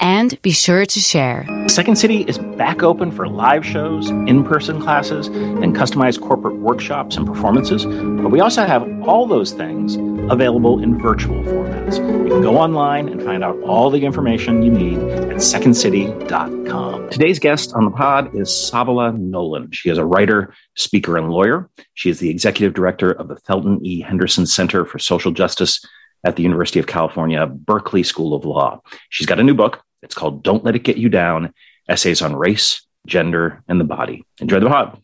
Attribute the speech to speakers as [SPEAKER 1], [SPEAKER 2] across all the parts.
[SPEAKER 1] And be sure to share.
[SPEAKER 2] Second City is back open for live shows, in person classes, and customized corporate workshops and performances. But we also have all those things available in virtual formats. You can go online and find out all the information you need at secondcity.com. Today's guest on the pod is Savala Nolan. She is a writer, speaker, and lawyer. She is the executive director of the Thelton E. Henderson Center for Social Justice at the University of California, Berkeley School of Law. She's got a new book it's called Don't Let It Get You Down Essays on Race, Gender, and the Body. Enjoy the pod.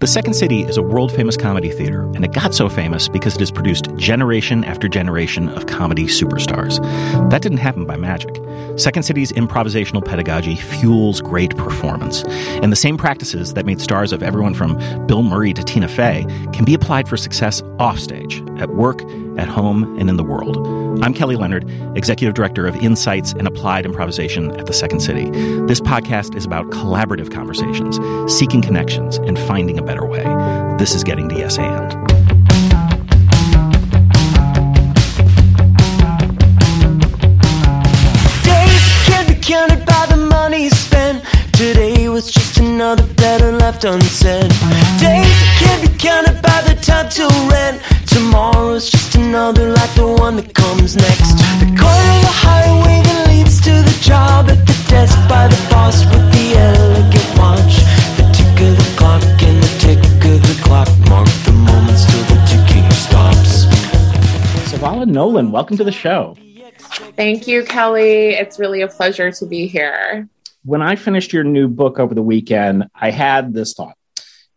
[SPEAKER 2] The Second City is a world famous comedy theater, and it got so famous because it has produced generation after generation of comedy superstars. That didn't happen by magic. Second City's improvisational pedagogy fuels great performance, and the same practices that made stars of everyone from Bill Murray to Tina Fey can be applied for success offstage, at work, at home, and in the world. I'm Kelly Leonard, Executive Director of Insights and Applied Improvisation at the Second City. This podcast is about collaborative conversations, seeking connections, and finding a better way. This is Getting to Yes and.
[SPEAKER 3] Days can't be counted by the money spent. Today was just another letter left unsaid. Days can't be counted by the time till rent. Tomorrow's just another like the one that comes next. The corner of the highway that leads to the job at the desk by the boss with the elegant watch. The tick of the clock and the tick of the clock mark the moments till the ticking stops.
[SPEAKER 2] Savala Nolan, welcome to the show.
[SPEAKER 4] Thank you, Kelly. It's really a pleasure to be here.
[SPEAKER 2] When I finished your new book over the weekend, I had this thought.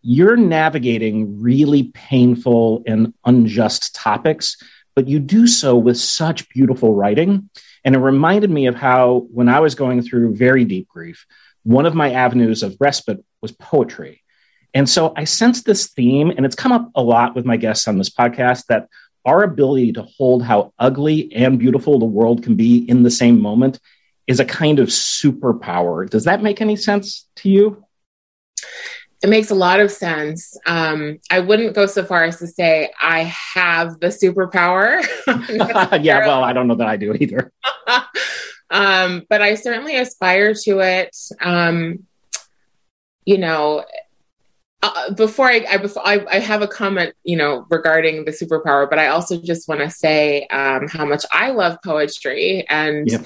[SPEAKER 2] You're navigating really painful and unjust topics, but you do so with such beautiful writing. And it reminded me of how, when I was going through very deep grief, one of my avenues of respite was poetry. And so I sensed this theme, and it's come up a lot with my guests on this podcast that our ability to hold how ugly and beautiful the world can be in the same moment is a kind of superpower. Does that make any sense to you?
[SPEAKER 4] It makes a lot of sense. Um, I wouldn't go so far as to say I have the superpower.
[SPEAKER 2] yeah, well, I don't know that I do either.
[SPEAKER 4] um, but I certainly aspire to it. Um, you know, uh, before I, I, before I, I, have a comment, you know, regarding the superpower, but I also just want to say um, how much I love poetry and yep.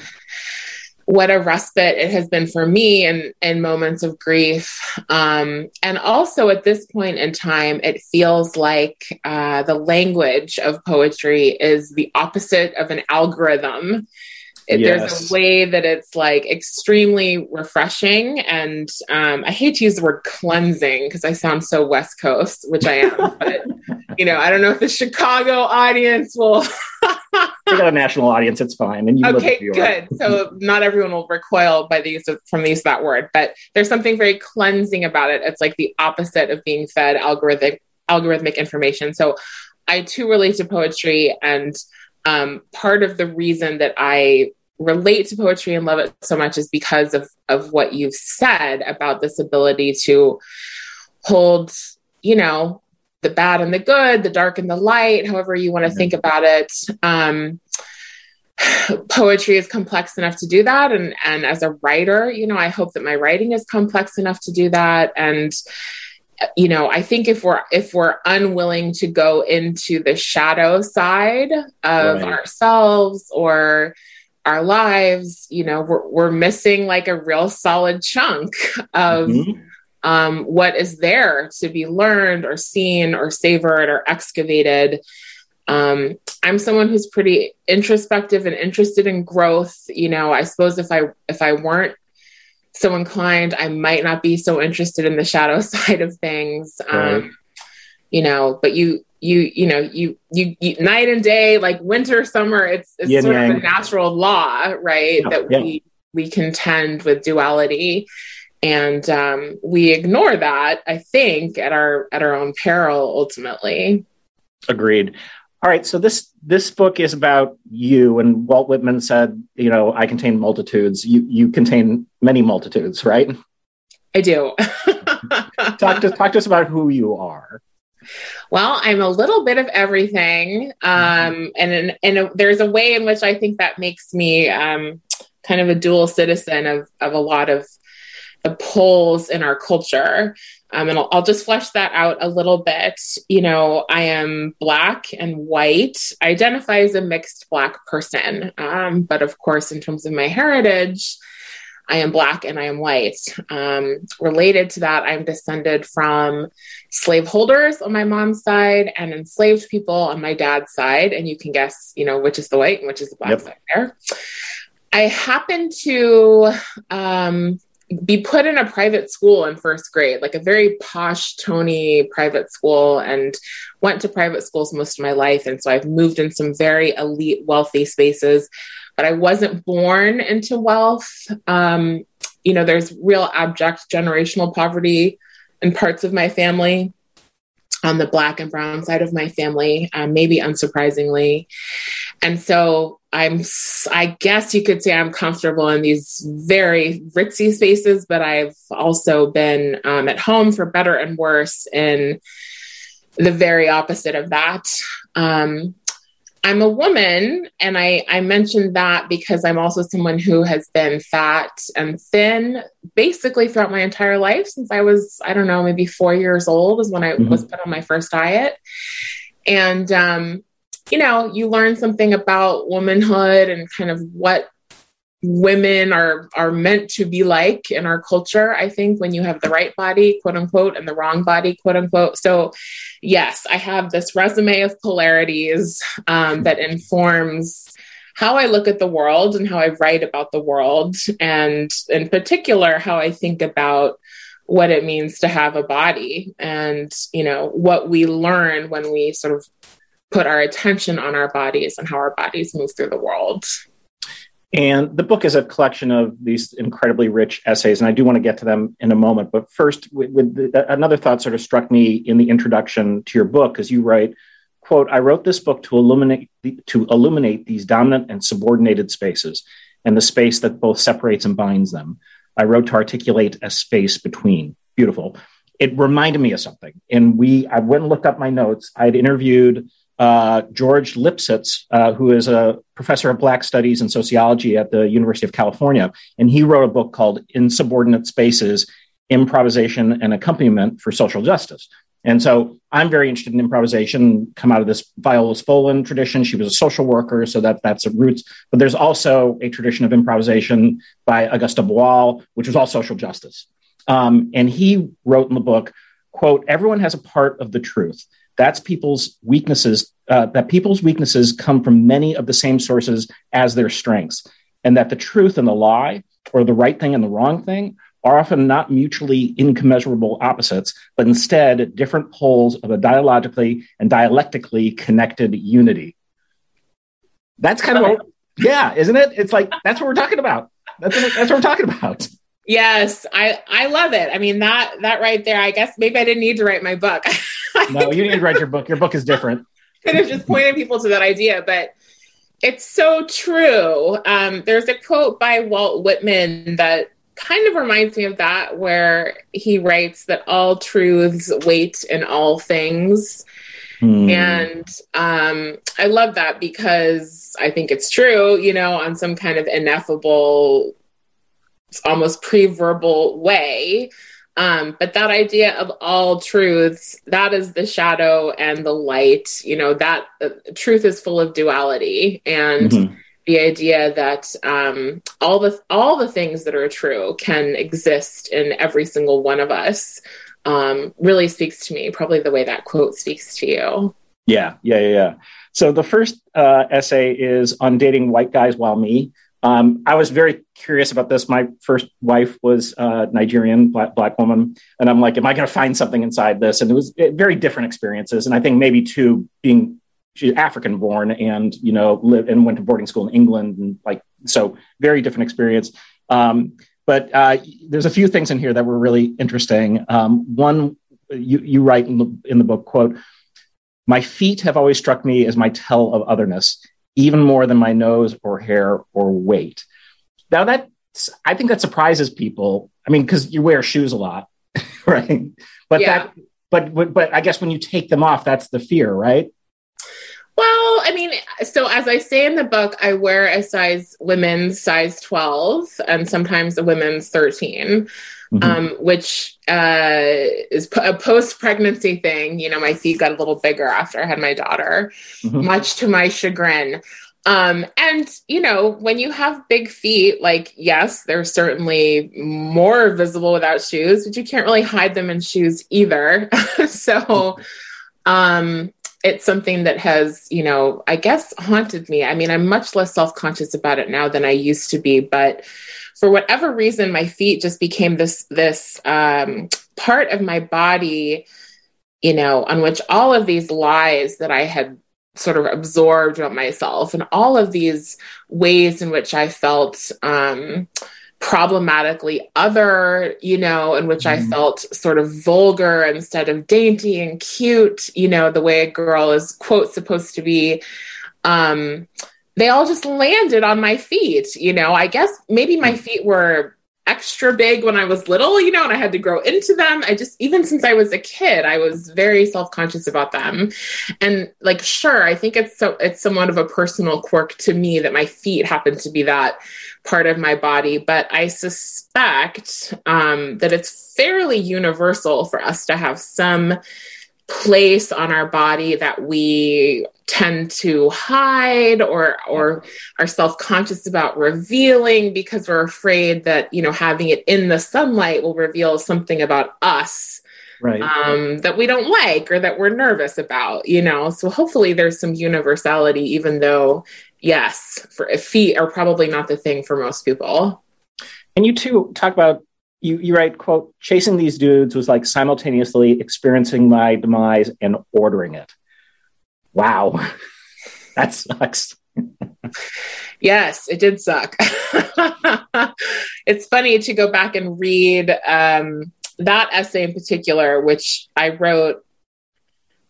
[SPEAKER 4] What a respite it has been for me in in moments of grief. Um, and also at this point in time, it feels like uh, the language of poetry is the opposite of an algorithm. It, yes. There's a way that it's like extremely refreshing. And um, I hate to use the word cleansing because I sound so West Coast, which I am. but, you know, I don't know if the Chicago audience will.
[SPEAKER 2] we got a national audience. It's fine. And you
[SPEAKER 4] okay, good. so not everyone will recoil by the use of, from the use of that word, but there's something very cleansing about it. It's like the opposite of being fed algorithmic algorithmic information. So I too relate to poetry and um, part of the reason that I relate to poetry and love it so much is because of of what you've said about this ability to hold, you know, the bad and the good, the dark and the light, however you want to think about it. Um, poetry is complex enough to do that and and as a writer you know i hope that my writing is complex enough to do that and you know i think if we're if we're unwilling to go into the shadow side of right. ourselves or our lives, you know, we're, we're missing like a real solid chunk of mm-hmm. um, what is there to be learned or seen or savored or excavated. Um, I'm someone who's pretty introspective and interested in growth. You know, I suppose if I if I weren't so inclined, I might not be so interested in the shadow side of things. Right. Um, you know, but you you you know you, you, you night and day like winter summer it's it's Yin sort yang. of a natural law right yeah, that yeah. we we contend with duality and um, we ignore that i think at our at our own peril ultimately
[SPEAKER 2] agreed all right, so this this book is about you, and Walt Whitman said, you know, I contain multitudes. You you contain many multitudes, right?
[SPEAKER 4] I do.
[SPEAKER 2] talk to talk to us about who you are.
[SPEAKER 4] Well, I'm a little bit of everything, um, and and a, there's a way in which I think that makes me um, kind of a dual citizen of of a lot of the poles in our culture. Um, and I'll, I'll, just flesh that out a little bit. You know, I am Black and white. I identify as a mixed Black person. Um, but of course, in terms of my heritage, I am Black and I am white. Um, related to that, I'm descended from slaveholders on my mom's side and enslaved people on my dad's side. And you can guess, you know, which is the white and which is the Black yep. side there. I happen to um, be put in a private school in first grade, like a very posh, Tony private school, and went to private schools most of my life. And so I've moved in some very elite, wealthy spaces, but I wasn't born into wealth. Um, you know, there's real abject generational poverty in parts of my family on the black and brown side of my family, um, maybe unsurprisingly. And so I'm, I guess you could say I'm comfortable in these very ritzy spaces, but I've also been um, at home for better and worse in the very opposite of that. Um, I'm a woman, and I, I mentioned that because I'm also someone who has been fat and thin basically throughout my entire life since I was, I don't know, maybe four years old is when I mm-hmm. was put on my first diet. And um, you know, you learn something about womanhood and kind of what women are are meant to be like in our culture i think when you have the right body quote unquote and the wrong body quote unquote so yes i have this resume of polarities um, that informs how i look at the world and how i write about the world and in particular how i think about what it means to have a body and you know what we learn when we sort of put our attention on our bodies and how our bodies move through the world.
[SPEAKER 2] And the book is a collection of these incredibly rich essays, and I do want to get to them in a moment. But first, with, with the, another thought sort of struck me in the introduction to your book, as you write, "quote I wrote this book to illuminate to illuminate these dominant and subordinated spaces, and the space that both separates and binds them. I wrote to articulate a space between." Beautiful. It reminded me of something, and we I went and looked up my notes. I'd interviewed uh, George Lipsitz, uh, who is a professor of Black Studies and Sociology at the University of California. And he wrote a book called Insubordinate Spaces Improvisation and Accompaniment for Social Justice. And so I'm very interested in improvisation, come out of this Viola Spolin tradition. She was a social worker, so that, that's a roots. But there's also a tradition of improvisation by Augusto Boal, which was all social justice. Um, and he wrote in the book, quote, everyone has a part of the truth that's people's weaknesses uh, that people's weaknesses come from many of the same sources as their strengths and that the truth and the lie or the right thing and the wrong thing are often not mutually incommensurable opposites but instead different poles of a dialogically and dialectically connected unity. That's kind of yeah isn't it? It's like that's what we're talking about. That's what, that's what we're talking about
[SPEAKER 4] Yes, I I love it. I mean that that right there. I guess maybe I didn't need to write my book.
[SPEAKER 2] no, you need to write your book. Your book is different.
[SPEAKER 4] Could have just pointed people to that idea, but it's so true. Um, there's a quote by Walt Whitman that kind of reminds me of that, where he writes that all truths wait in all things. Hmm. And um, I love that because I think it's true, you know, on some kind of ineffable almost pre-verbal way. Um, but that idea of all truths, that is the shadow and the light. You know, that uh, truth is full of duality. And mm-hmm. the idea that um, all the all the things that are true can exist in every single one of us um, really speaks to me, probably the way that quote speaks to you.
[SPEAKER 2] Yeah, yeah, yeah. yeah. So the first uh, essay is on dating white guys while me. Um, I was very curious about this. My first wife was uh, Nigerian, black, black woman, and I'm like, am I going to find something inside this? And it was very different experiences, and I think maybe too being she's African born and you know lived and went to boarding school in England, and like so very different experience. Um, but uh, there's a few things in here that were really interesting. Um, one, you you write in the in the book quote My feet have always struck me as my tell of otherness, even more than my nose or hair or weight. Now that I think that surprises people. I mean, because you wear shoes a lot, right? But yeah. that, but but I guess when you take them off, that's the fear, right?
[SPEAKER 4] Well, I mean, so as I say in the book, I wear a size women's size 12 and sometimes a women's 13, mm-hmm. um, which uh, is a post pregnancy thing. You know, my feet got a little bigger after I had my daughter, mm-hmm. much to my chagrin. Um, and you know, when you have big feet, like yes, they're certainly more visible without shoes, but you can't really hide them in shoes either. so, um, it's something that has, you know, I guess haunted me. I mean, I'm much less self conscious about it now than I used to be, but for whatever reason, my feet just became this this um, part of my body, you know, on which all of these lies that I had sort of absorbed about myself and all of these ways in which I felt um, problematically other, you know, in which mm-hmm. I felt sort of vulgar instead of dainty and cute, you know, the way a girl is, quote, supposed to be. Um, they all just landed on my feet, you know. I guess maybe my mm. feet were extra big when I was little, you know, and I had to grow into them. I just, even since I was a kid, I was very self conscious about them. And like, sure, I think it's so, it's somewhat of a personal quirk to me that my feet happen to be that part of my body. But I suspect um, that it's fairly universal for us to have some place on our body that we tend to hide or or are self-conscious about revealing because we're afraid that you know having it in the sunlight will reveal something about us right. um, that we don't like or that we're nervous about you know? So hopefully there's some universality even though yes for feet are probably not the thing for most people.
[SPEAKER 2] And you too talk about you, you write, quote, chasing these dudes was like simultaneously experiencing my demise and ordering it. Wow. that sucks.
[SPEAKER 4] yes, it did suck. it's funny to go back and read um, that essay in particular, which I wrote.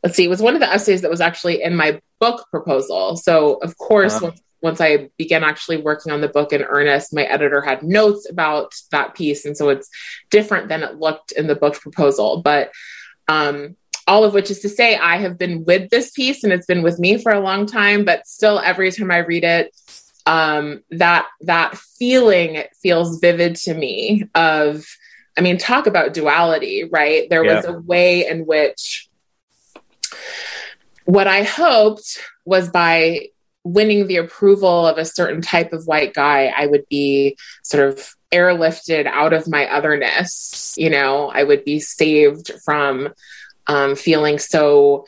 [SPEAKER 4] Let's see, it was one of the essays that was actually in my book proposal. So, of course, uh-huh once I began actually working on the book in earnest, my editor had notes about that piece. And so it's different than it looked in the book proposal. But um, all of which is to say, I have been with this piece and it's been with me for a long time, but still, every time I read it, um, that that feeling feels vivid to me of i mean talk about duality right there yeah. was a way in which what i hoped was by winning the approval of a certain type of white guy, I would be sort of airlifted out of my otherness. You know, I would be saved from um, feeling so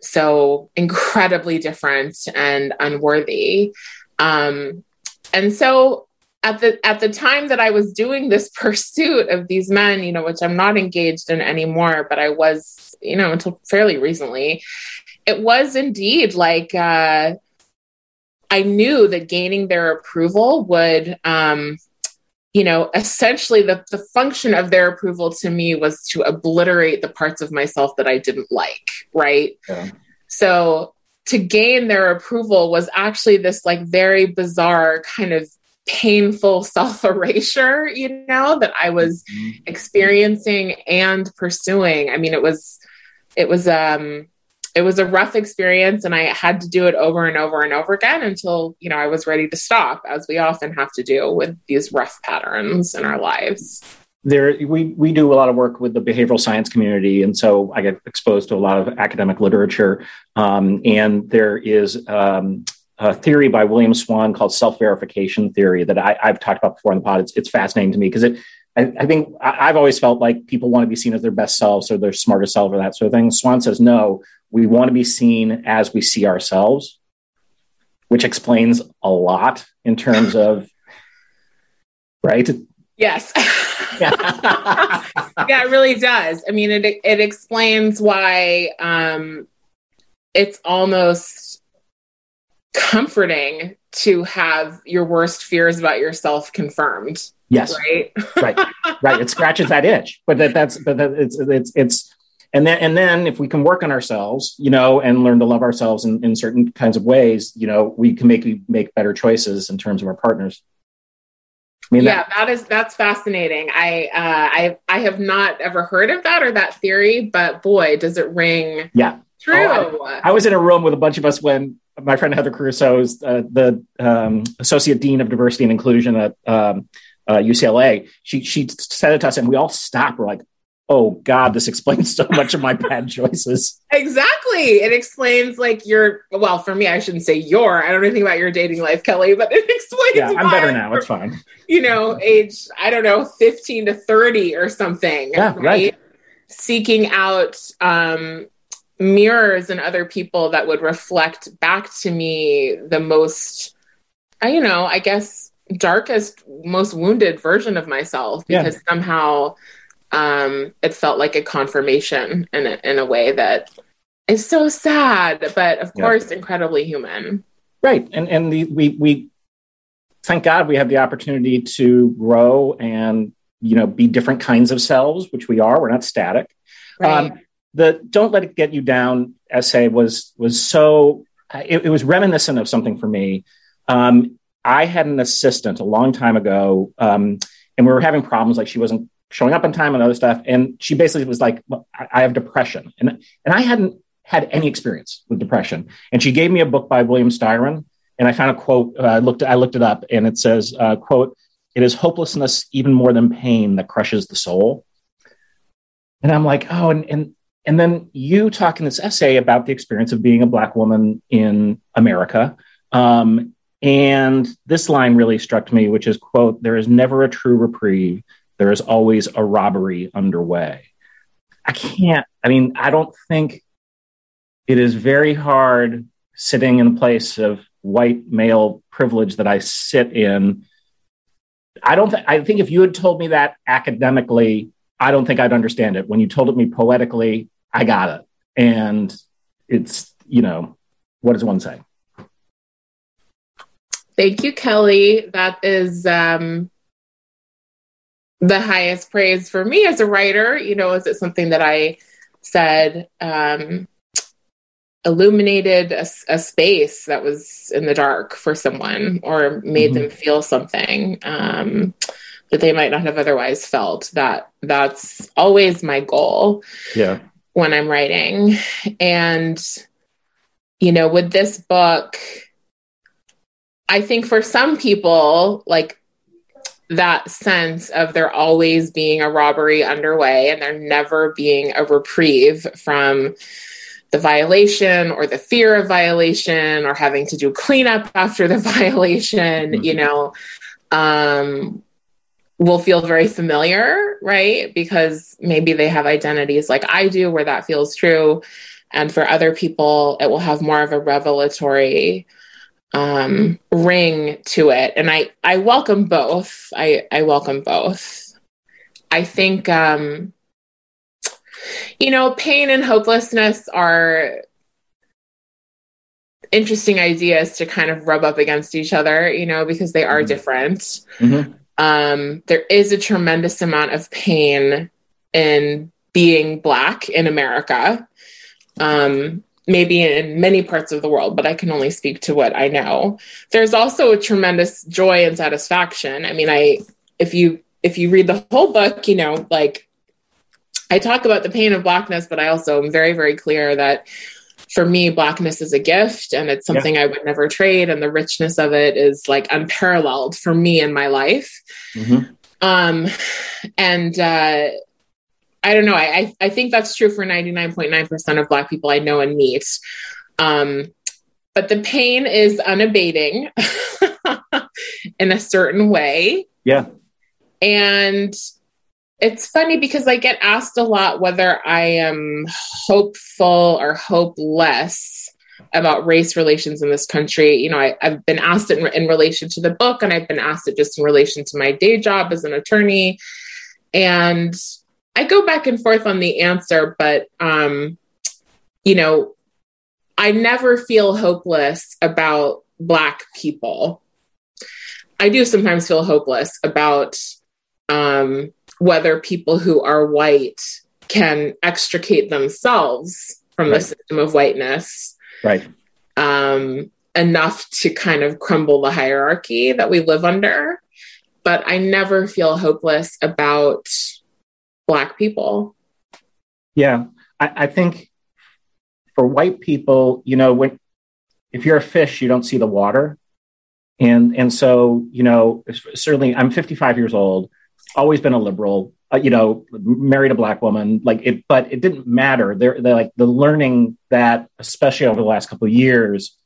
[SPEAKER 4] so incredibly different and unworthy. Um, and so at the at the time that I was doing this pursuit of these men, you know, which I'm not engaged in anymore, but I was, you know, until fairly recently, it was indeed like uh, I knew that gaining their approval would, um, you know, essentially the, the function of their approval to me was to obliterate the parts of myself that I didn't like, right? Yeah. So to gain their approval was actually this like very bizarre kind of painful self erasure, you know, that I was mm-hmm. experiencing and pursuing. I mean, it was, it was, um, it was a rough experience and I had to do it over and over and over again until, you know, I was ready to stop, as we often have to do with these rough patterns in our lives.
[SPEAKER 2] There, we, we do a lot of work with the behavioral science community. And so I get exposed to a lot of academic literature. Um, and there is um, a theory by William Swann called self verification theory that I, have talked about before in the pod. It's, it's fascinating to me because it, I, I think I've always felt like people want to be seen as their best selves or their smartest self or that sort of thing. Swann says, no, we want to be seen as we see ourselves, which explains a lot in terms of, right?
[SPEAKER 4] Yes. yeah, it really does. I mean, it it explains why um, it's almost comforting to have your worst fears about yourself confirmed.
[SPEAKER 2] Yes.
[SPEAKER 4] Right.
[SPEAKER 2] right. Right. It scratches that itch, but that, that's but that it's it's it's and then and then if we can work on ourselves you know and learn to love ourselves in, in certain kinds of ways you know we can make make better choices in terms of our partners
[SPEAKER 4] I mean, yeah, that, that is that's fascinating. I uh, I I have not ever heard of that or that theory, but boy, does it ring!
[SPEAKER 2] Yeah,
[SPEAKER 4] true.
[SPEAKER 2] Oh, I, I, was in a room with a bunch of us when my friend Heather Caruso is uh, the um, associate dean of diversity and inclusion at um, uh, UCLA. She she said it to us, and we all stopped. We're like, "Oh God, this explains so much of my bad choices."
[SPEAKER 4] Exactly, it explains like your well, for me, I shouldn't say your. I don't know anything about your dating life, Kelly, but it explains.
[SPEAKER 2] Yeah, I'm better now. It's fine.
[SPEAKER 4] You know, age I don't know, fifteen to thirty or something.
[SPEAKER 2] Yeah, right. right.
[SPEAKER 4] Seeking out um, mirrors and other people that would reflect back to me the most, I you know, I guess darkest, most wounded version of myself because yeah. somehow um, it felt like a confirmation in a, in a way that is so sad, but of yeah. course incredibly human.
[SPEAKER 2] Right, and and the, we we thank God we have the opportunity to grow and you know be different kinds of selves, which we are. We're not static. Right. Um, the "Don't Let It Get You Down" essay was was so it, it was reminiscent of something for me. Um, I had an assistant a long time ago, um, and we were having problems. Like she wasn't showing up on time and other stuff, and she basically was like, well, "I have depression," and and I hadn't had any experience with depression. And she gave me a book by William Styron, and I found a quote. Uh, I looked I looked it up, and it says, uh, "quote It is hopelessness even more than pain that crushes the soul." And I'm like, oh, and and and then you talk in this essay about the experience of being a black woman in America. Um, and this line really struck me, which is quote, there is never a true reprieve. There is always a robbery underway. I can't, I mean, I don't think it is very hard sitting in a place of white male privilege that I sit in. I don't th- I think if you had told me that academically, I don't think I'd understand it. When you told it me poetically, I got it. And it's, you know, what does one say?
[SPEAKER 4] Thank you, Kelly. That is um, the highest praise for me as a writer. You know, is it something that I said um, illuminated a, a, space that was in the dark for someone or made mm-hmm. them feel something um, that they might not have otherwise felt? That that's always my goal.
[SPEAKER 2] Yeah
[SPEAKER 4] when I'm writing. And, you know, with this book, I think for some people, like that sense of there always being a robbery underway and there never being a reprieve from the violation or the fear of violation or having to do cleanup after the violation, mm-hmm. you know, um, will feel very familiar, right? Because maybe they have identities like I do where that feels true. And for other people, it will have more of a revelatory um, ring to it. And I, I welcome both. I, I welcome both. I think, um, you know, pain and hopelessness are interesting ideas to kind of rub up against each other, you know, because they are mm-hmm. different. Mm-hmm. Um, there is a tremendous amount of pain in being Black in America, um, maybe in many parts of the world, but I can only speak to what I know. There's also a tremendous joy and satisfaction. I mean, I if you if you read the whole book, you know, like I talk about the pain of blackness, but I also am very, very clear that for me, blackness is a gift and it's something yeah. I would never trade. And the richness of it is like unparalleled for me in my life. Mm-hmm. Um, and uh, I don't know. I, I think that's true for 99.9% of Black people I know and meet. Um, but the pain is unabating in a certain way.
[SPEAKER 2] Yeah.
[SPEAKER 4] And it's funny because I get asked a lot whether I am hopeful or hopeless about race relations in this country. You know, I, have been asked it in, in, relation to the book, and I've been asked it just in relation to my day job as an attorney. And I go back and forth on the answer, but, um, you know, I never feel hopeless about Black people. I do sometimes feel hopeless about um, whether people who are white can extricate themselves from
[SPEAKER 2] Right.
[SPEAKER 4] the system of whiteness
[SPEAKER 2] Right.
[SPEAKER 4] um, enough to kind of crumble the hierarchy that we live under. But I never feel hopeless about Black people.
[SPEAKER 2] Yeah, I, I think for white people, you know, when if you're a fish, you don't see the water, and and so you know, certainly, I'm 55 years old, always been a liberal, uh, you know, married a black woman, like it, but it didn't matter. They're, they're like the learning that, especially over the last couple of years,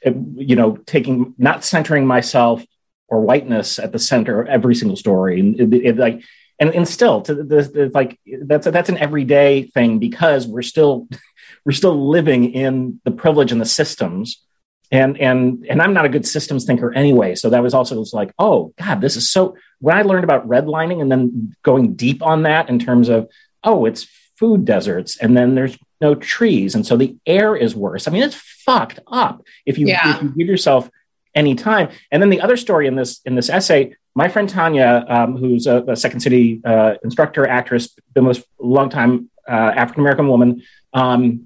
[SPEAKER 2] it, you know, taking not centering myself or whiteness at the center of every single story, and it, it, like and and still to the, the like that's that's an everyday thing because we're still we're still living in the privilege and the systems. And and and I'm not a good systems thinker anyway. So that was also was like oh god this is so when I learned about redlining and then going deep on that in terms of oh it's food deserts and then there's no trees. And so the air is worse. I mean it's fucked up if you
[SPEAKER 4] Yeah.
[SPEAKER 2] if you give yourself any time. And then the other story in this in this essay my friend Tanya, um, who's a, a Second City uh, instructor, actress, been with a long time uh, African American woman, um,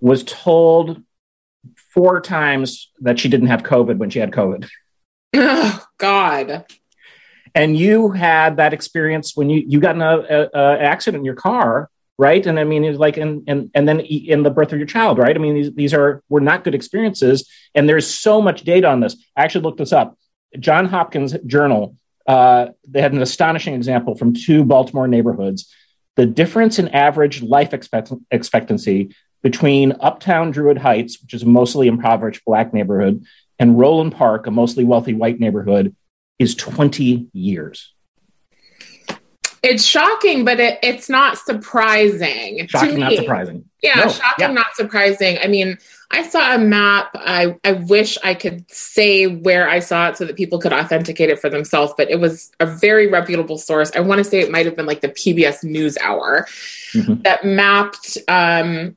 [SPEAKER 2] was told four times that she didn't have COVID when she had COVID.
[SPEAKER 4] Oh, God.
[SPEAKER 2] And you had that experience when you you got in a, a, a accident in your car, right? And I mean, it's like, and and and then in the birth of your child, right? I mean, these these are were not good experiences, and there's so much data on this. I actually looked this up. John Hopkins Journal. Uh, they had an astonishing example from two Baltimore neighborhoods. The difference in average life expect- expectancy between Upton Druid Heights, which is a mostly impoverished black neighborhood, and Roland Park, a mostly wealthy white neighborhood, is 20 years.
[SPEAKER 4] It's shocking, but it, it's not surprising.
[SPEAKER 2] Shocking, not surprising.
[SPEAKER 4] Yeah,
[SPEAKER 2] No,
[SPEAKER 4] shocking,
[SPEAKER 2] yeah.
[SPEAKER 4] not surprising. I mean, I saw a map. I, I wish I could say where I saw it so that people could authenticate it for themselves, but it was a very reputable source. I want to say it might have been like the PBS News Hour
[SPEAKER 2] Mhm.
[SPEAKER 4] that mapped um,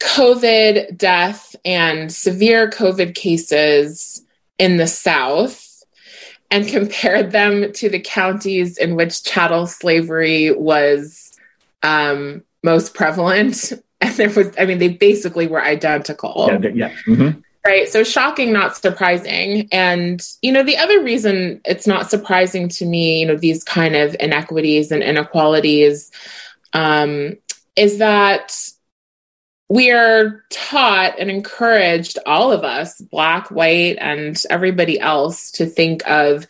[SPEAKER 4] COVID death and severe COVID cases in the South and compared them to the counties in which chattel slavery was um, most prevalent. There was, I mean, they basically were identical.
[SPEAKER 2] Yeah, yeah. Mhm.
[SPEAKER 4] Right. So shocking, not surprising. And, you know, the other reason it's not surprising to me, you know, these kind of inequities and inequalities um, is that we are taught and encouraged, all of us, Black, white, and everybody else, to think of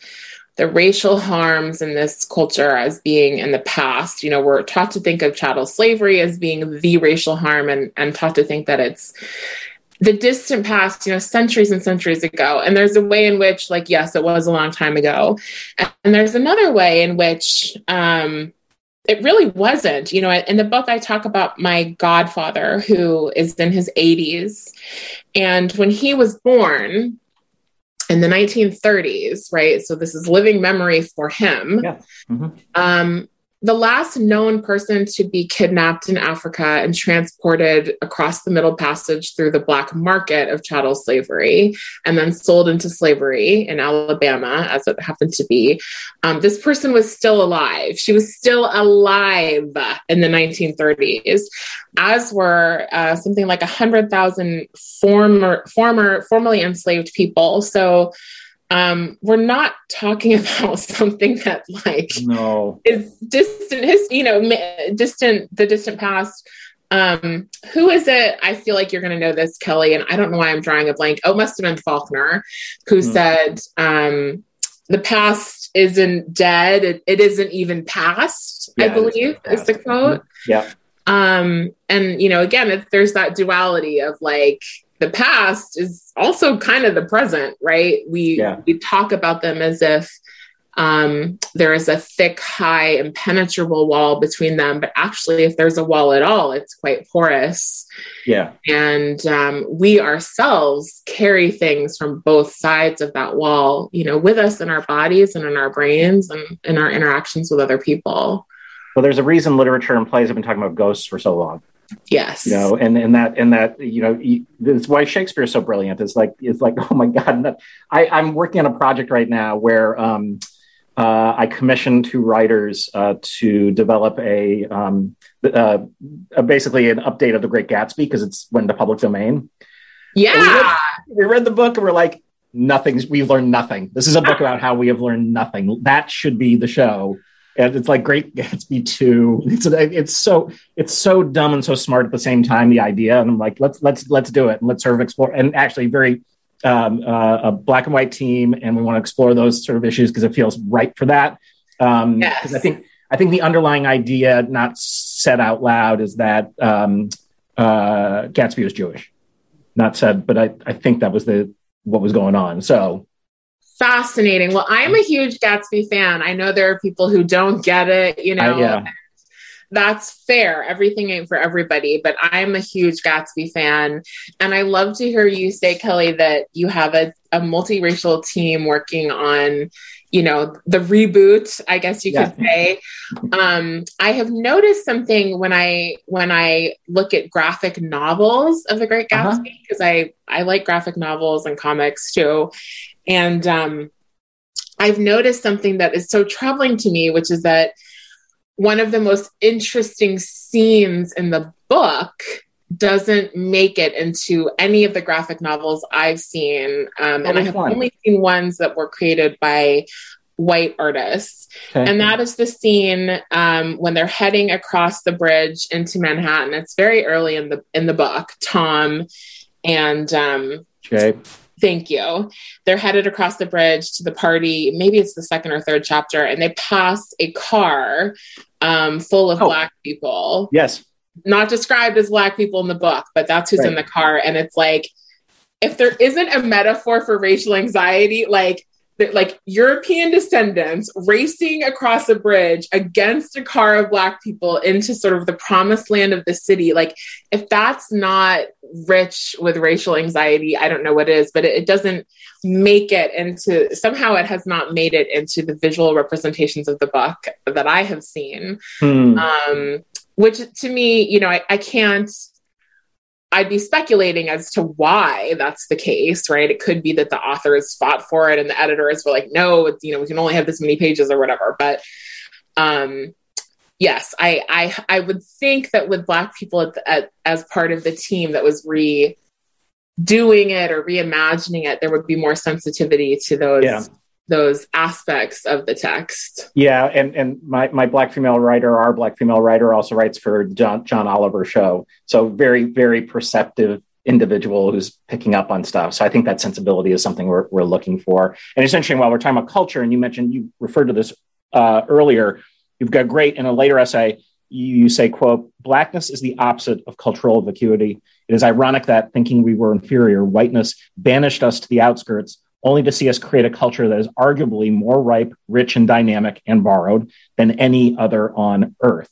[SPEAKER 4] the racial harms in this culture as being in the past. You know, we're taught to think of chattel slavery as being the racial harm and, and taught to think that it's the distant past, you know, centuries and centuries ago. And there's a way in which, like, yes, it was a long time ago. And there's another way in which um, it really wasn't. You know, in the book, I talk about my godfather who is in his 80s. And when he was born, in the 1930s, right? So this is living memory for him.
[SPEAKER 2] Yeah. Mhm.
[SPEAKER 4] Um, the last known person to be kidnapped in Africa and transported across the Middle Passage through the black market of chattel slavery and then sold into slavery in Alabama, as it happened to be, um, this person was still alive. She was still alive in the 1930s, as were uh, something like 100,000 former, former, formerly enslaved people. So um, we're not talking about something that like
[SPEAKER 2] No.
[SPEAKER 4] is distant his you know distant the distant past um who is it i feel like you're going to know this kelly and i don't know why i'm drawing a blank oh must have been faulkner who
[SPEAKER 2] Hmm.
[SPEAKER 4] said um the past isn't dead it, it isn't even past i
[SPEAKER 2] Yeah, isn't
[SPEAKER 4] believe is the quote
[SPEAKER 2] Yeah.
[SPEAKER 4] um and you know again it, there's that duality of like the past is also kind of the present right we
[SPEAKER 2] Yeah.
[SPEAKER 4] we talk about them as if um, there is a thick high impenetrable wall between them but actually if there's a wall at all it's quite porous
[SPEAKER 2] Yeah.
[SPEAKER 4] and um, we ourselves carry things from both sides of that wall you know with us in our bodies and in our brains and in our interactions with other people
[SPEAKER 2] Well, there's a reason literature and plays have been talking about ghosts for so long.
[SPEAKER 4] Yes
[SPEAKER 2] you know and and that and that you know that's why shakespeare is so brilliant it's like it's like oh my god i i'm working on a project right now where um uh, I commissioned two writers uh, to develop a um, uh, basically an update of The Great Gatsby because it's went into public domain.
[SPEAKER 4] Yeah,
[SPEAKER 2] we read, we read, the book and we're like, nothing's. We've learned nothing. This is a book about how we have learned nothing. That should be the show. And it's like Great Gatsby two. It's it's so it's so dumb and so smart at the same time. The idea, and I'm like, let's let's let's do it and let's sort of explore. And actually, very um, uh, a black and white team, and we want to explore those sort of issues because it feels right for that. Um,
[SPEAKER 4] yes.
[SPEAKER 2] I think I think the underlying idea, not said out loud, is that um, uh, Gatsby was Jewish. Not said, but I, I think that was the what was going on. So
[SPEAKER 4] fascinating. Well, I'm a huge Gatsby fan. I know there are people who don't get it. You know,
[SPEAKER 2] I, yeah
[SPEAKER 4] that's fair. Everything ain't for everybody, but I'm a huge Gatsby fan. And I love to hear you say, Kelly, that you have a, a multiracial team working on, you know, the reboot, I guess you yeah. could say. Um, I have noticed something when I when I look at graphic novels of the Great uh-huh. Gatsby, because uh-huh. I, I like graphic novels and comics too. And um, I've noticed something that is so troubling to me, which is that one of the most interesting scenes in the book doesn't make it into any of the graphic novels I've seen. Um, and I have only seen ones that were created by white artists. Okay. And that is the scene um, when they're heading across the bridge into Manhattan. It's very early in the in the book. Tom and um,
[SPEAKER 2] okay.
[SPEAKER 4] Thank you. They're headed across the bridge to the party. Maybe it's the second or third chapter, and they pass a car um, full of oh. black people.
[SPEAKER 2] Yes.
[SPEAKER 4] Not described as black people in the book, but that's who's right. in the car. And it's like, if there isn't a metaphor for racial anxiety, like like European descendants racing across a bridge against a car of black people into sort of the promised land of the city. Like, if that's not rich with racial anxiety, I don't know what is, but it, it doesn't make it into somehow it has not made it into the visual representations of the book that I have seen.
[SPEAKER 2] Hmm.
[SPEAKER 4] Um, which to me, you know, I, I can't I'd be speculating as to why that's the case, right? It could be that the authors fought for it and the editors were like, no, you know, we can only have this many pages or whatever. But um, yes, I, I I would think that with Black people at the, at, as part of the team that was redoing it or reimagining it, there would be more sensitivity to those yeah those aspects of the text.
[SPEAKER 2] Yeah, and and my my black female writer, our black female writer, also writes for John John Oliver show. So very very perceptive individual who's picking up on stuff. So I think that sensibility is something we're we're looking for. And interesting while we're talking about culture, and you mentioned you referred to this uh, earlier. You've got great in a later essay. You say, "quote Blackness is the opposite of cultural vacuity. It is ironic that thinking we were inferior, whiteness banished us to the outskirts." Only to see us create a culture that is arguably more ripe, rich, and dynamic and borrowed than any other on earth.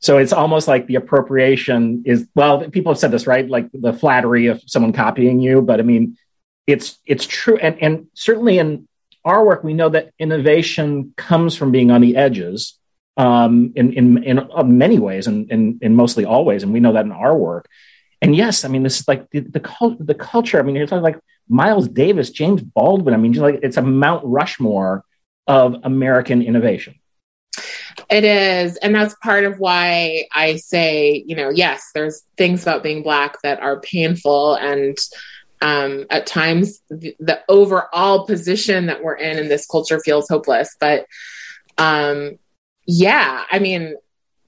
[SPEAKER 2] So it's almost like the appropriation is well, people have said this, right? Like the flattery of someone copying you, but I mean, it's it's true, and and certainly in our work, we know that innovation comes from being on the edges um, in in in uh, many ways, and in, in mostly all ways, and we know that in our work. And yes, I mean, this is like the the, the culture. I mean, you're talking like Miles Davis, James Baldwin. I mean, like it's a Mount Rushmore of American innovation.
[SPEAKER 4] It is. And that's part of why I say, you know, yes, there's things about being Black that are painful. And um, at times, the, the, overall position that we're in in this culture feels hopeless. But um, yeah, I mean,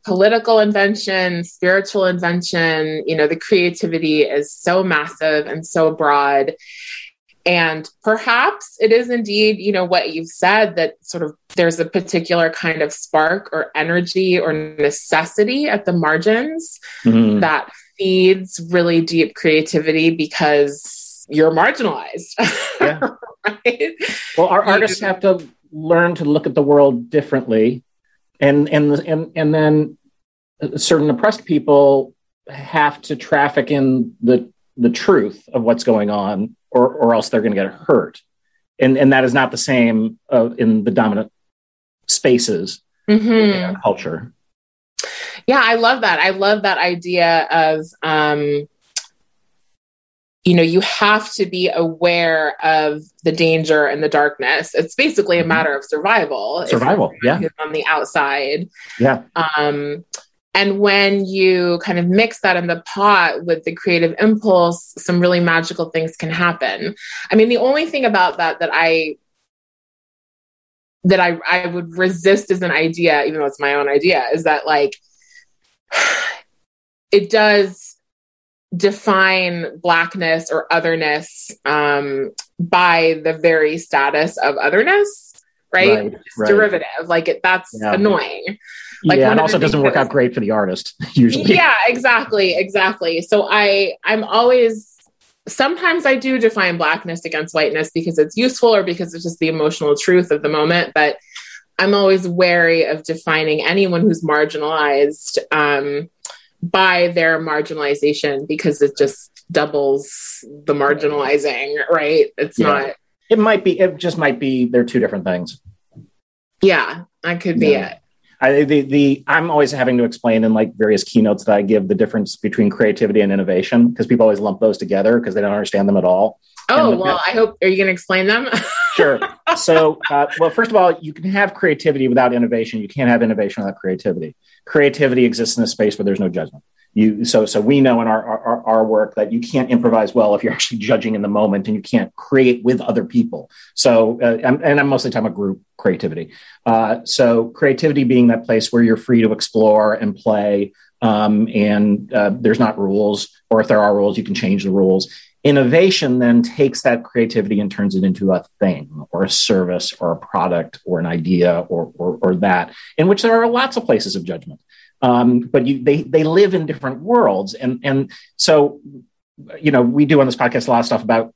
[SPEAKER 4] political invention, spiritual invention, you know, the creativity is so massive and so broad. And perhaps it is indeed, you know, what you've said that sort of there's a particular kind of spark or energy or necessity at the margins mm-hmm. that feeds really deep creativity because you're marginalized.
[SPEAKER 2] Yeah. right? Well, our artists have to learn to look at the world differently and and and and then certain oppressed people have to traffic in the the truth of what's going on or or else they're going to get hurt. And and that is not the same uh, in the dominant spaces
[SPEAKER 4] mm-hmm. in
[SPEAKER 2] culture.
[SPEAKER 4] Yeah i love that. I love that idea of um you know you have to be aware of the danger and the darkness. It's basically a matter of survival.
[SPEAKER 2] Survival yeah.
[SPEAKER 4] on the outside.
[SPEAKER 2] Yeah.
[SPEAKER 4] Um and when you kind of mix that in the pot with the creative impulse some really magical things can happen. I mean the only thing about that that i that i i would resist as an idea even though it's my own idea is that like it does define blackness or otherness um, by the very status of otherness right, right, right. derivative. Like it that's yeah. annoying.
[SPEAKER 2] Like yeah, it also doesn't work out great for the artist usually.
[SPEAKER 4] Yeah exactly exactly. So i i'm always sometimes i do define blackness against whiteness because it's useful or because it's just the emotional truth of the moment but i'm always wary of defining anyone who's marginalized um, by their marginalization because it just doubles the marginalizing, right? It's yeah. not.
[SPEAKER 2] It might be. It just might be. They're two different things.
[SPEAKER 4] Yeah, that could be yeah. it.
[SPEAKER 2] I, the, the I'm always having to explain in like various keynotes that I give the difference between creativity and innovation because people always lump those together because they don't understand them at all.
[SPEAKER 4] Oh well, I hope. Are you going to explain them?
[SPEAKER 2] sure. So, uh, well, first of all, you can have creativity without innovation. You can't have innovation without creativity. Creativity exists in a space where there's no judgment. You so so we know in our, our our work that you can't improvise well if you're actually judging in the moment, and you can't create with other people. So, uh, and I'm mostly talking about group creativity. Uh, so, creativity being that place where you're free to explore and play, um, and uh, there's not rules, or if there are rules, you can change the rules Innovation then takes that creativity and turns it into a thing or a service or a product or an idea or, or, or that, in which there are lots of places of judgment. Um, but you, they, they live in different worlds. And, and so, you know, we do on this podcast a lot of stuff about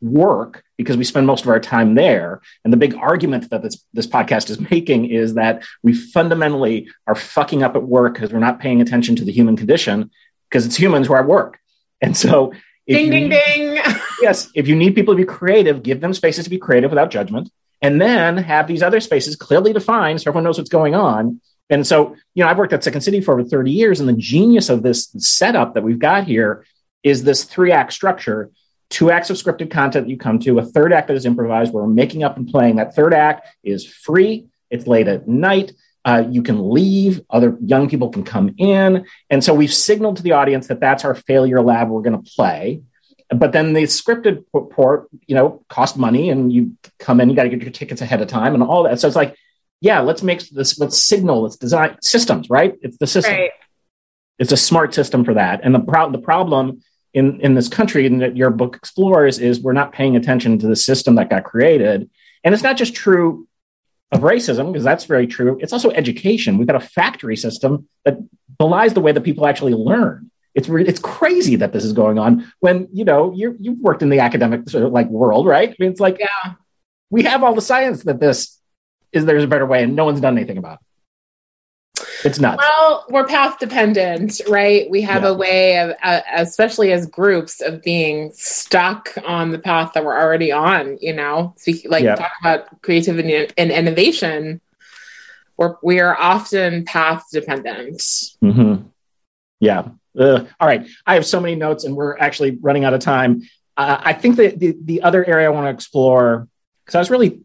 [SPEAKER 2] work because we spend most of our time there. And the big argument that this, this podcast is making is that we fundamentally are fucking up at work because we're not paying attention to the human condition because it's humans who are at work. And so
[SPEAKER 4] ding, ding, ding.
[SPEAKER 2] yes. If you need people to be creative, give them spaces to be creative without judgment. And then have these other spaces clearly defined so everyone knows what's going on. And so, you know, I've worked at Second City for over 30 years, and the genius of this setup that we've got here is this three act structure two acts of scripted content that you come to, a third act that is improvised, where we're making up and playing. That third act is free, it's late at night. Uh, you can leave, other young people can come in. And so we've signaled to the audience that that's our failure lab we're going to play. But then the scripted port, you know, cost money and you come in, you got to get your tickets ahead of time and all that. So it's like, yeah, let's make this, let's signal, let's design systems, right? It's the system. Right. It's a smart system for that. And the, pro- the problem in, in this country and that your book explores is we're not paying attention to the system that got created. And it's not just true of racism, because that's very true. It's also education. We've got a factory system that belies the way that people actually learn. It's re- it's crazy that this is going on when you know you you've worked in the academic sort of like world, right? I mean, it's like
[SPEAKER 4] yeah,
[SPEAKER 2] we have all the science that this is there's a better way, and no one's done anything about it. It's not.
[SPEAKER 4] Well, we're path dependent, right? We have yeah. a way of, uh, especially as groups, of being stuck on the path that we're already on. You know, like yeah. talk about creativity and, innovation. We're we are often path dependent.
[SPEAKER 2] Mm-hmm. Yeah. Uh, all right. I have so many notes, and we're actually running out of time. Uh, I think that the the other area I want to explore because I was really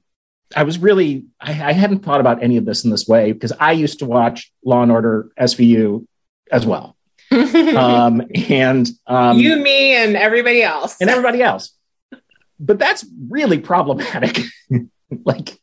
[SPEAKER 2] I was really I, I, hadn't thought about any of this in this way because I used to watch Law and Order SVU as well, um, and um,
[SPEAKER 4] you, me, and everybody else,
[SPEAKER 2] and everybody else. But that's really problematic, like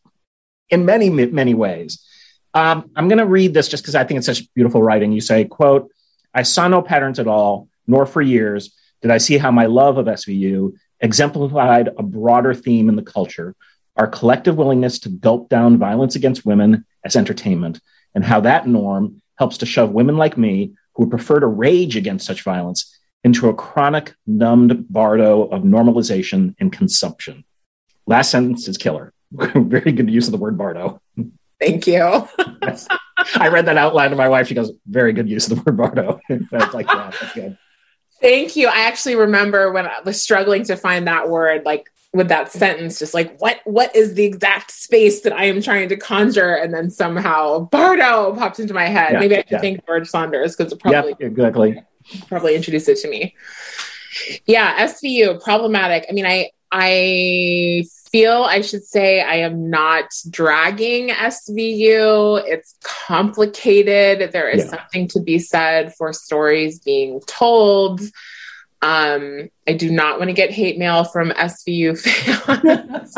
[SPEAKER 2] in many many ways. Um, I'm going to read this just because I think it's such beautiful writing. You say, "quote I saw no patterns at all, nor for years did I see how my love of SVU exemplified a broader theme in the culture." Our collective willingness to gulp down violence against women as entertainment, and how that norm helps to shove women like me, who would prefer to rage against such violence, into a chronic, numbed bardo of normalization and consumption. Last sentence is killer. Very good use of the word bardo.
[SPEAKER 4] Thank you.
[SPEAKER 2] I read that out loud to my wife. She goes, "Very good use of the word bardo." Like, "Yeah, that's good."
[SPEAKER 4] Thank you. I actually remember when I was struggling to find that word, like with that sentence just like what what is the exact space that i am trying to conjure and then somehow bardo pops into my head yeah, maybe i should yeah. thank george saunders because it probably
[SPEAKER 2] yep, exactly
[SPEAKER 4] probably introduced it to me Yeah, SVU problematic. I mean, I I feel I should say I am not dragging SVU. It's complicated. There is yeah. something to be said for stories being told. Um, I do not want to get hate mail from SVU fans.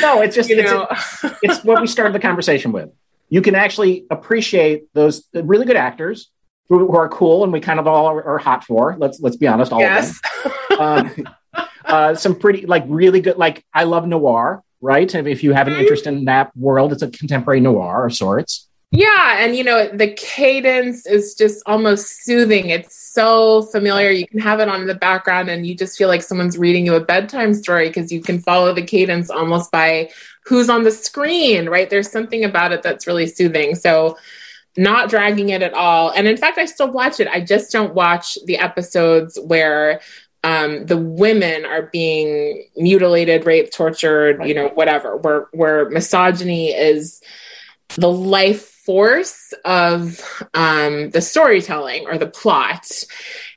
[SPEAKER 2] no, it's just it's, a, it's what we started the conversation with. You can actually appreciate those really good actors who, who are cool and we kind of all are, are, hot for. Let's let's be honest, all yes. of them. Um, uh, some pretty like really good like I love noir, right? If you have an interest in that world, it's a contemporary noir of sorts.
[SPEAKER 4] Yeah, and you know the cadence is just almost soothing. It's so familiar. You can have it on in the background, and you just feel like someone's reading you a bedtime story because you can follow the cadence almost by who's on the screen. Right? There's something about it that's really soothing. So, not dragging it at all. And in fact, I still watch it. I just don't watch the episodes where um, the women are being mutilated, raped, tortured, you know, whatever, where where misogyny is the life force of um, the storytelling or the plot.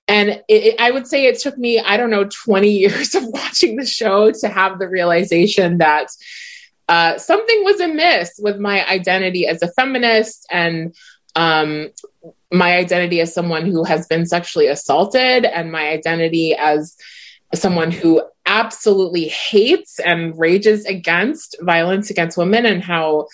[SPEAKER 4] And it, it, I would say it took me, I don't know, 20 years of watching the show to have the realization that uh, something was amiss with my identity as a feminist and um, my identity as someone who has been sexually assaulted and my identity as someone who absolutely hates and rages against violence against women and how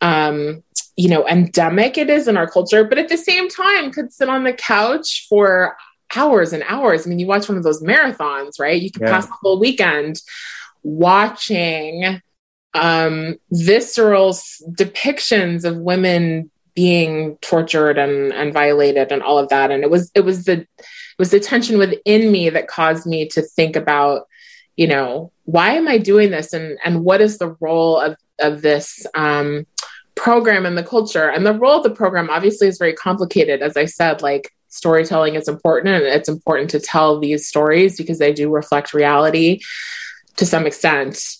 [SPEAKER 4] um, you know endemic it is in our culture but at the same time could sit on the couch for hours and hours i mean you watch one of those marathons right you can yeah. pass the whole weekend watching um, visceral depictions of women being tortured and, and violated and all of that. And it was it was the it was the tension within me that caused me to think about, you know, why am I doing this and and what is the role of of this um, program in the culture? And the role of the program obviously is very complicated. As I said, like storytelling is important and it's important to tell these stories because they do reflect reality to some extent.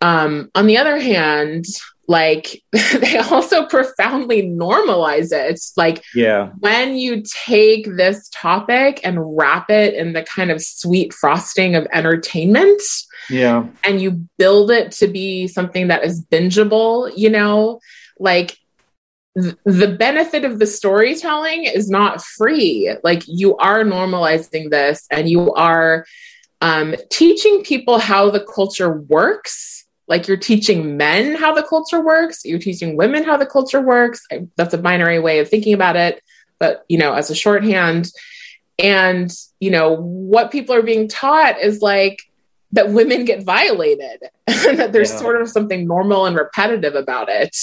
[SPEAKER 4] Um, on the other hand, like they also profoundly normalize it. Like
[SPEAKER 2] yeah.
[SPEAKER 4] when you take this topic and wrap it in the kind of sweet frosting of entertainment
[SPEAKER 2] yeah.
[SPEAKER 4] and you build it to be something that is bingeable you know like th- the benefit of the storytelling is not free. Like you are normalizing this and you are um, teaching people how the culture works like you're teaching men how the culture works. You're teaching women how the culture works. I, that's a binary way of thinking about it but you know as a shorthand. And you know what people are being taught is like that women get violated and that there's yeah. sort of something normal and repetitive about it.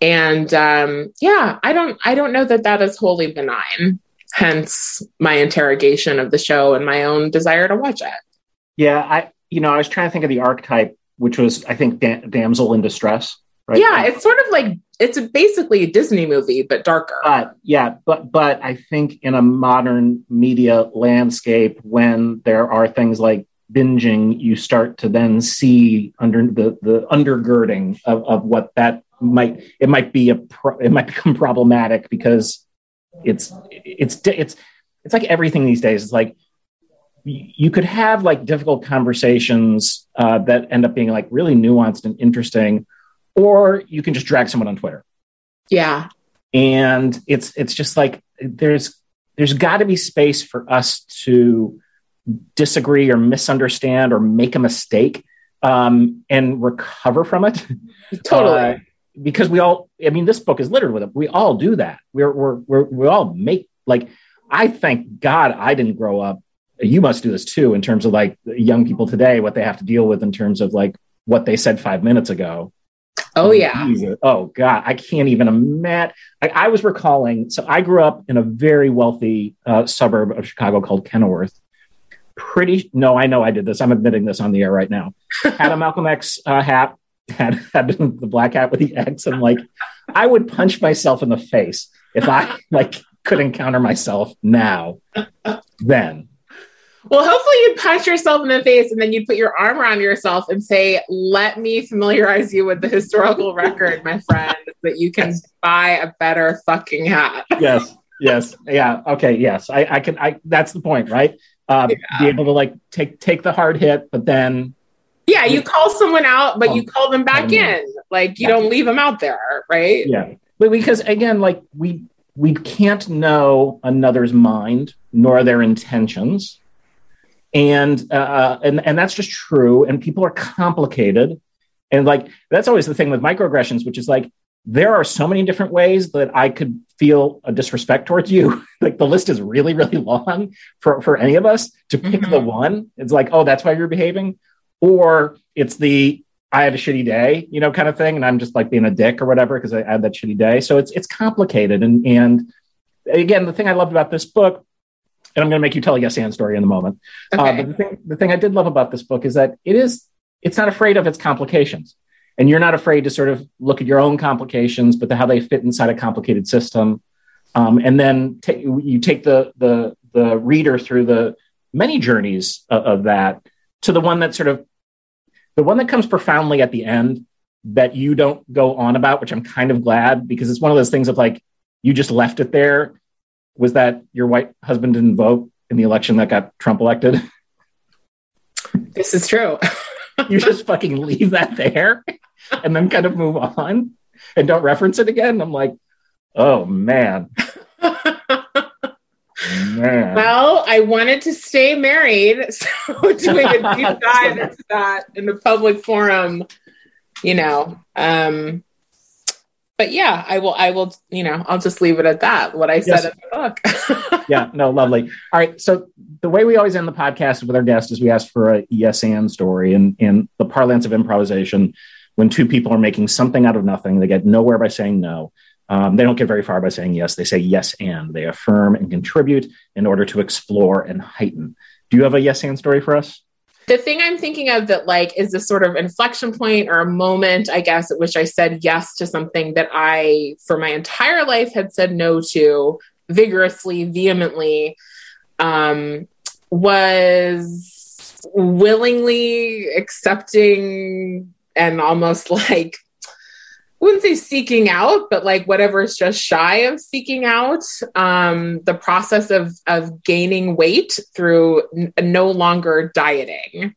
[SPEAKER 4] And um, yeah i don't i don't know that that is wholly benign. Hence my interrogation of the show and my own desire to watch it.
[SPEAKER 2] Yeah i you know i was trying to think of the archetype which was I think da- damsel in distress.
[SPEAKER 4] Right? Yeah, it's sort of like it's basically a Disney movie but darker.
[SPEAKER 2] But yeah, but but I think in a modern media landscape, when there are things like binging, you start to then see under the the undergirding of, of what that might it might be a pro, it might become problematic because it's it's it's it's like everything these days. It's like you could have like difficult conversations uh, that end up being like really nuanced and interesting, or you can just drag someone on Twitter.
[SPEAKER 4] Yeah,
[SPEAKER 2] and it's it's just like there's there's got to be space for us to disagree or misunderstand or make a mistake um, and recover from it.
[SPEAKER 4] Totally. Uh,
[SPEAKER 2] because we all, I mean, this book is littered with it. We all do that. We're, we're, we're, we all make, like, I thank God I didn't grow up you must do this too in terms of like young people today what they have to deal with in terms of like what they said five minutes ago.
[SPEAKER 4] Oh yeah.
[SPEAKER 2] Oh god. I can't even imagine I, I, was recalling so i grew up in a very wealthy uh, suburb of chicago called kenilworth. Pretty no i know i did this. I'm admitting this on the air right now. Had a malcolm x uh, hat had, had the black hat with the x and like i would punch myself in the face if i like could encounter myself now then
[SPEAKER 4] well, hopefully you'd punch yourself in the face and then you'd put your arm around yourself and say, Let me familiarize you with the historical record, my friend, that you can buy a better fucking hat.
[SPEAKER 2] yes. Yes. Yeah. Okay. Yes. I, I can. I. That's the point, right? uh, yeah. be able to like take take the hard hit, but then
[SPEAKER 4] yeah, you call someone out, but you oh, call them back in. Like you don't leave them out there, right?
[SPEAKER 2] Yeah, but because again, like we we can't know another's mind nor their intentions, and uh, uh, and and that's just true. And people are complicated, and like that's always the thing with microaggressions, which is like there are so many different ways that I could feel a disrespect towards you. like the list is really, really long for, for any of us to pick mm-hmm. the one. It's like, oh, that's why you're behaving. Or it's the I had a shitty day, you know, kind of thing. And I'm just like being a dick or whatever because I had that shitty day. So it's it's complicated. And and again, the thing I loved about this book, and I'm going to make you tell a yes and story in a moment. Uh, okay. Uh, but the thing the thing I did love about this book is that it is it's not afraid of its complications and you're not afraid to sort of look at your own complications, but the, how they fit inside a complicated system. Um, and then t- you take the, the, the reader through the many journeys of, of that to the one that sort of the one that comes profoundly at the end that you don't go on about, which I'm kind of glad because it's one of those things of like you just left it there. Was that your white husband didn't vote in the election that got Trump elected?
[SPEAKER 4] This is true.
[SPEAKER 2] you just fucking leave that there and then kind of move on and don't reference it again. I'm like, oh man.
[SPEAKER 4] man. Well, I wanted to stay married, so doing a deep dive into that in the public forum, you know. Um, but yeah, I will. I will. You know, I'll just leave it at that. What I said in the
[SPEAKER 2] book. yeah. No. Lovely. All right. So the way we always end the podcast with our guest is we ask for a yes and story, and in the parlance of improvisation, when two people are making something out of nothing, they get nowhere by saying no. Um, they don't get very far by saying yes. They say yes and. They affirm and contribute in order to explore and heighten. Do you have a yes and story for us?
[SPEAKER 4] The thing I'm thinking of that like is this sort of inflection point or a moment, I guess, at which I said yes to something that I, for my entire life, had said no to vigorously, vehemently, um, was willingly accepting and almost like wouldn't say seeking out, but like whatever is just shy of seeking out. Um, the process of of gaining weight through n- no longer dieting.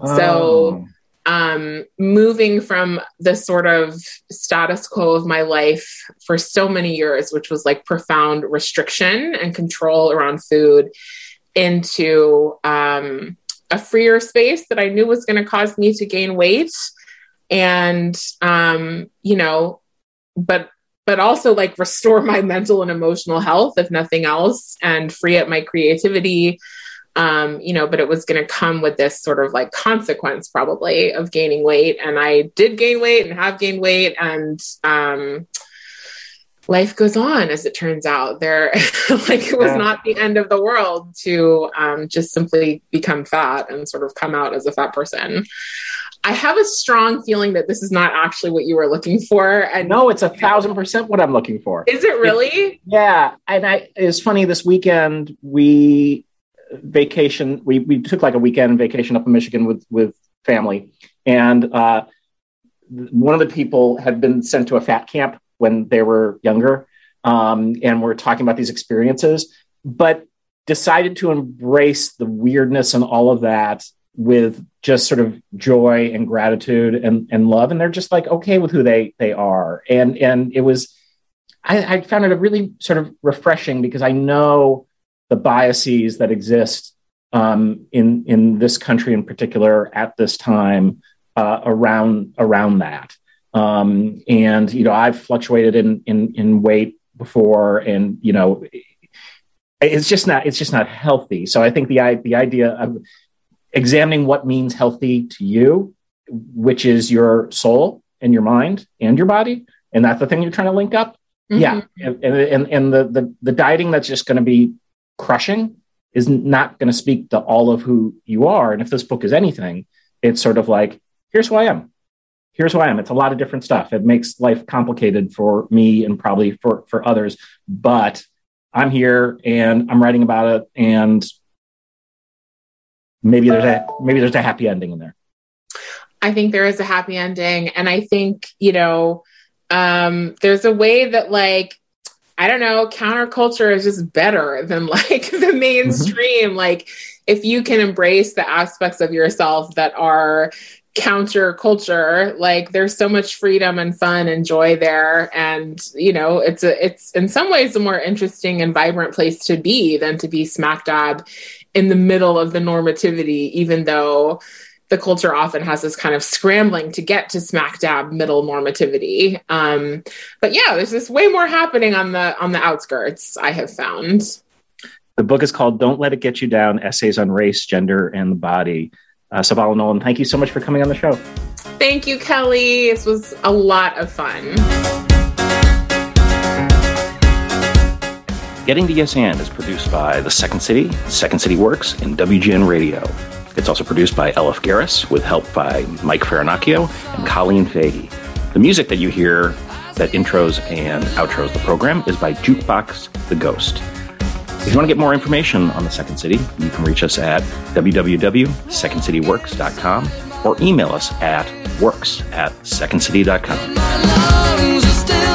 [SPEAKER 4] Oh. So um, moving from the sort of status quo of my life for so many years, which was like profound restriction and control around food, into um, a freer space that I knew was going to cause me to gain weight and um, you know, but but also like restore my mental and emotional health, if nothing else, and free up my creativity. Um, you know, but it was going to come with this sort of like consequence probably of gaining weight. And I did gain weight and have gained weight. And um, life goes on, as it turns out. There, like, it was yeah. not the end of the world to um, just simply become fat and sort of come out as a fat person. I have a strong feeling that this is not actually what you were looking for. And
[SPEAKER 2] no, it's a thousand percent what I'm looking for.
[SPEAKER 4] Is it really?
[SPEAKER 2] It, yeah. And I, it's funny this weekend, we vacation, we, we took like a weekend vacation up in Michigan with, with family. And, uh, one of the people had been sent to a fat camp when they were younger. Um, and we're talking about these experiences, but decided to embrace the weirdness and all of that with just sort of joy and gratitude and, and love. And they're just like okay with who they they are. And and it was I, I found it a really sort of refreshing because I know the biases that exist um, in in this country in particular at this time uh, around around that. Um, and you know I've fluctuated in in in weight before and you know it's just not it's just not healthy. So I think the the idea of examining what means healthy to you, which is your soul and your mind and your body. And that's the thing you're trying to link up. Mm-hmm. Yeah. And, and, and the, the, the dieting that's just going to be crushing is not going to speak to all of who you are. And if this book is anything, it's sort of like, here's who I am. Here's who I am. It's a lot of different stuff. It makes life complicated for me and probably for, for others, but I'm here and I'm writing about it. And maybe there's a maybe there's a happy ending in there
[SPEAKER 4] i think there is a happy ending and i think you know um there's a way that like I don't know, counterculture is just better than like the mainstream. Mm-hmm. Like if you can embrace the aspects of yourself that are counterculture, like there's so much freedom and fun and joy there. And, you know, it's a it's in some ways a more interesting and vibrant place to be than to be smack dab in the middle of the normativity, even though the culture often has this kind of scrambling to get to smack dab middle normativity. Um, but yeah, there's just way more happening on the on the outskirts. I have found.
[SPEAKER 5] The book is called "Don't Let It Get You Down: Essays on Race, Gender, and the Body." Uh, Savala Nolan, thank you so much for coming on the show.
[SPEAKER 4] Thank you, Kelly. This was a lot of fun.
[SPEAKER 5] Getting to Yes And is produced by The Second City, Second City Works, and WGN Radio. It's also produced by Elif Garris with help by Mike Farinacchio and Colleen Fahey. The music that you hear that intros and outros the program is by Jukebox the Ghost. If you want to get more information on the Second City, you can reach us at www.secondcityworks.com or email us at works at secondcity.com.